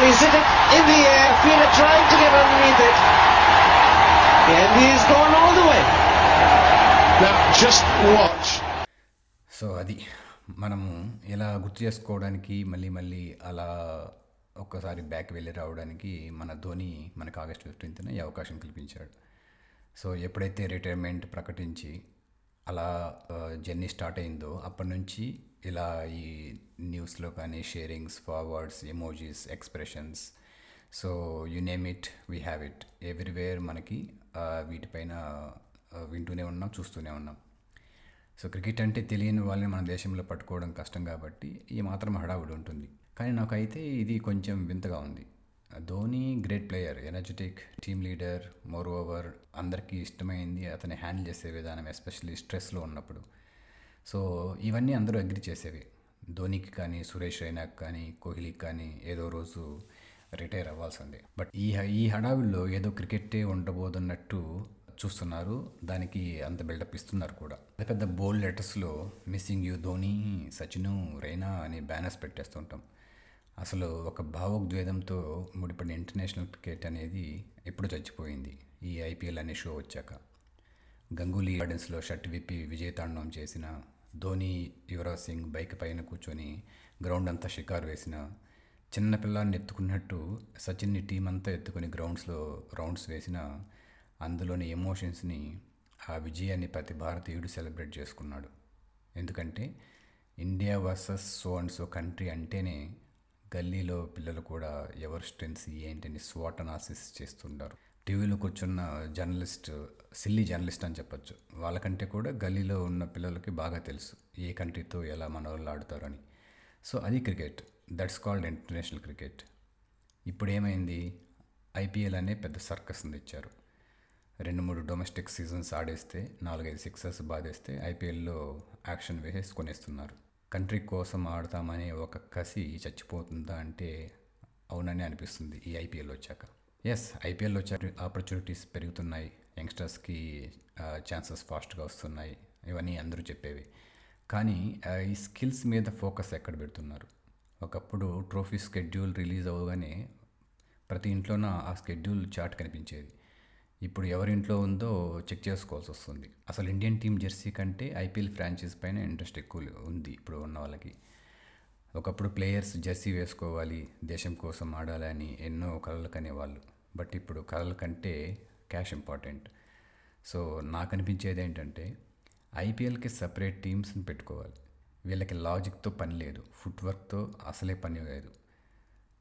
ball. He's hit it in the air. Fielder trying to get underneath it. And he's gone all the way. Now, just watch. So అది మనము ఇలా గుర్తు చేసుకోవడానికి మళ్ళీ మళ్ళీ అలా ఒక్కసారి బ్యాక్ వెళ్ళి రావడానికి మన ధోని మనకు ఆగస్ట్ ఫిఫ్టీన్త్న ఈ అవకాశం కల్పించాడు సో ఎప్పుడైతే రిటైర్మెంట్ ప్రకటించి అలా జర్నీ స్టార్ట్ అయిందో అప్పటి నుంచి ఇలా ఈ న్యూస్లో కానీ sharings forwards emojis expressions so you name it we have it. Everywhere మనకి వీటిపైన వింటూనే ఉన్నాం చూస్తూనే ఉన్నాం. సో క్రికెట్ అంటే తెలియని వాళ్ళని మన దేశంలో పట్టుకోవడం కష్టం కాబట్టి ఈ మాత్రం హడావుడి ఉంటుంది. కానీ నాకైతే ఇది కొంచెం వింతగా ఉంది. Dhoni great player energetic team leader moreover అందరికీ ఇష్టమైంది అతని హ్యాండిల్ చేసే విధానం ఎస్పెషల్లీ స్ట్రెస్లో ఉన్నప్పుడు. సో ఇవన్నీ అందరూ అగ్రి చేసేవి. ధోనికి కానీ సురేష్ రైనాకి కానీ కోహ్లీకి కానీ ఏదో రోజు రిటైర్ అవ్వాల్సిందే. బట్ ఈ ఈ హడావిల్లో ఏదో క్రికెట్టే ఉండబోతున్నట్టు చూస్తున్నారు. దానికి అంత బిల్డప్ ఇస్తున్నారు కూడా. పెద్ద పెద్ద బోల్డ్ లెటర్స్లో మిస్సింగ్ యూ ధోని సచిను రైనా అని బ్యానర్స్ పెట్టేస్తుంటాం. అసలు ఒక భావోద్వేదంతో ముడిపడిన ఇంటర్నేషనల్ క్రికెట్ అనేది ఎప్పుడు చచ్చిపోయింది ఈ ఐపీఎల్ అనే షో వచ్చాక. గంగూలీ గార్డెన్స్లో షర్ట్ విప్పి విజయతాండవం చేసిన ధోని యువరాజ్ సింగ్ బైక్ పైన కూర్చొని గ్రౌండ్ అంతా షికారు వేసిన చిన్న పిల్లాన్ని ఎత్తుకున్నట్టు సచిన్ని టీం అంతా ఎత్తుకొని గ్రౌండ్స్లో రౌండ్స్ వేసిన అందులోని ఎమోషన్స్ని ఆ విజయాన్ని ప్రతి భారతీయుడు సెలబ్రేట్ చేసుకున్నాడు. ఎందుకంటే India versus so and so country అంటేనే గల్లీలో పిల్లలు కూడా ఎవరి స్ట్రెంగ్స్ ఏంటని స్వాట్ అనాలిసిస్ చేస్తుంటారు. టీవీలో కూర్చున్న జర్నలిస్ట్ సిల్లీ జర్నలిస్ట్ అని చెప్పొచ్చు. వాళ్ళకంటే కూడా గల్లీలో ఉన్న పిల్లలకి బాగా తెలుసు ఏ కంట్రీతో ఎలా మన వాళ్ళు ఆడుతారని. సో అది cricket. That's called international cricket ఇప్పుడు ఏమైంది? ఐపీఎల్ అనే పెద్ద సర్కస్ని ఇచ్చారు రెండు మూడు డొమెస్టిక్ సీజన్స్ ఆడేస్తే నాలుగైదు సిక్సర్స్ బాధేస్తే ఐపీఎల్లో యాక్షన్ వేసేసి కొనేస్తున్నారు. కంట్రీ కోసం ఆడతామనే ఒక కసి చచ్చిపోతుందా అంటే అవునని అనిపిస్తుంది ఈ ఐపీఎల్ వచ్చాక. ఎస్ ఐపీఎల్ వచ్చాక ఆపర్చునిటీస్ పెరుగుతున్నాయి. యంగ్స్టర్స్కి ఛాన్సెస్ ఫాస్ట్గా వస్తున్నాయి. ఇవన్నీ అందరూ చెప్పేవి. కానీ ఈ స్కిల్స్ మీద ఫోకస్ ఎక్కడ పెడుతున్నారు? ఒకప్పుడు ట్రోఫీ స్కెడ్యూల్ రిలీజ్ అవ్వగానే ప్రతి ఇంట్లోన ఆ స్కెడ్యూల్ చార్ట్ కనిపించేది. ఇప్పుడు ఎవరింట్లో ఉందో చెక్ చేసుకోవాల్సి వస్తుంది. అసలు ఇండియన్ టీం జెర్సీ కంటే ఐపీఎల్ ఫ్రాంచైజ్ పైన ఇంట్రెస్ట్ ఎక్కువ ఉంది ఇప్పుడు ఉన్న వాళ్ళకి. ఒకప్పుడు ప్లేయర్స్ జెర్సీ వేసుకోవాలి దేశం కోసం ఆడాలి అని ఎన్నో కలలు కనేవాళ్ళు. బట్ ఇప్పుడు కలల కంటే క్యాష్ ఇంపార్టెంట్. సో నాకు అనిపించేది ఏంటంటే ఐపీఎల్కి సపరేట్ టీమ్స్ని పెట్టుకోవాలి. వీళ్ళకి లాజిక్తో పని లేదు ఫుట్వర్క్తో అసలే పని లేదు.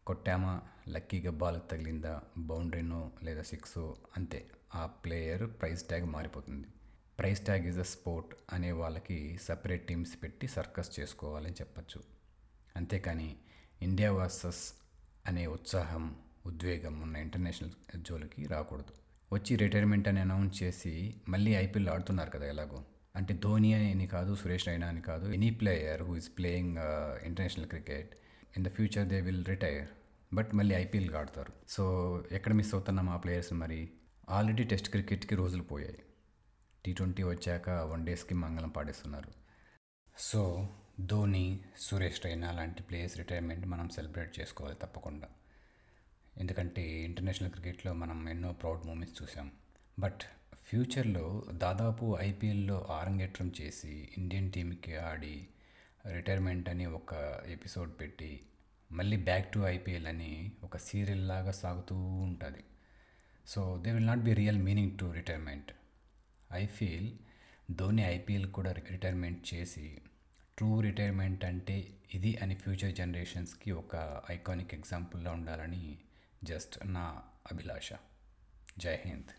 కొట్టామా? లక్కీగా బాల్ తగిలిందా? బౌండరీనో లేదా సిక్సో? అంతే. ఆ ప్లేయర్ ప్రైస్ ట్యాగ్ మారిపోతుంది. Price tag is a sport అనే వాళ్ళకి సపరేట్ టీమ్స్ పెట్టి సర్కస్ చేసుకోవాలని చెప్పచ్చు. అంతేకాని ఇండియా వర్సెస్ అనే ఉత్సాహం ఉద్వేగం ఉన్న ఇంటర్నేషనల్ జోలికి రాకూడదు. వచ్చి రిటైర్మెంట్ అని అనౌన్స్ చేసి మళ్ళీ ఐపీఎల్ ఆడుతున్నారు కదా ఎలాగో. అంటే ధోని అని కాదు సురేష్ రైనా అని కాదు any player who is playing international cricket. In the future they will retire. But మళ్ళీ ఐపీఎల్కి ఆడతారు. సో ఎక్కడ మిస్ అవుతున్నాం ఆ ప్లేయర్స్ మరి? ఆల్రెడీ టెస్ట్ క్రికెట్కి రోజులు పోయాయి. టీ ట్వంటీ వచ్చాక వన్ డేస్కి మంగళం పాడేస్తున్నారు. సో ధోని సురేష్ రైనా లాంటి ప్లేయర్స్ రిటైర్మెంట్ మనం సెలబ్రేట్ చేసుకోవాలి తప్పకుండా. ఎందుకంటే ఇంటర్నేషనల్ క్రికెట్లో మనం ఎన్నో ప్రౌడ్ మూమెంట్స్ చూసాం. బట్ ఫ్యూచర్లో దాదాపు ఐపీఎల్లో ఆరంగేట్రం చేసి ఇండియన్ టీంకి ఆడి రిటైర్మెంట్ అని ఒక ఎపిసోడ్ పెట్టి మళ్ళీ బ్యాక్ టు ఐపీఎల్ అని ఒక సీరియల్ లాగా సాగుతూ ఉంటుంది. So they will not be real meaning to retirement I feel Dhoni IPL కూడా రిటైర్మెంట్ చేసి ట్రూ రిటైర్మెంట్ అంటే ఇది అని ఫ్యూచర్ జనరేషన్స్కి ఒక ఐకానిక్ ఎగ్జాంపుల్లా ఉండాలని జస్ట్ నా అభిలాష. జై హింద్.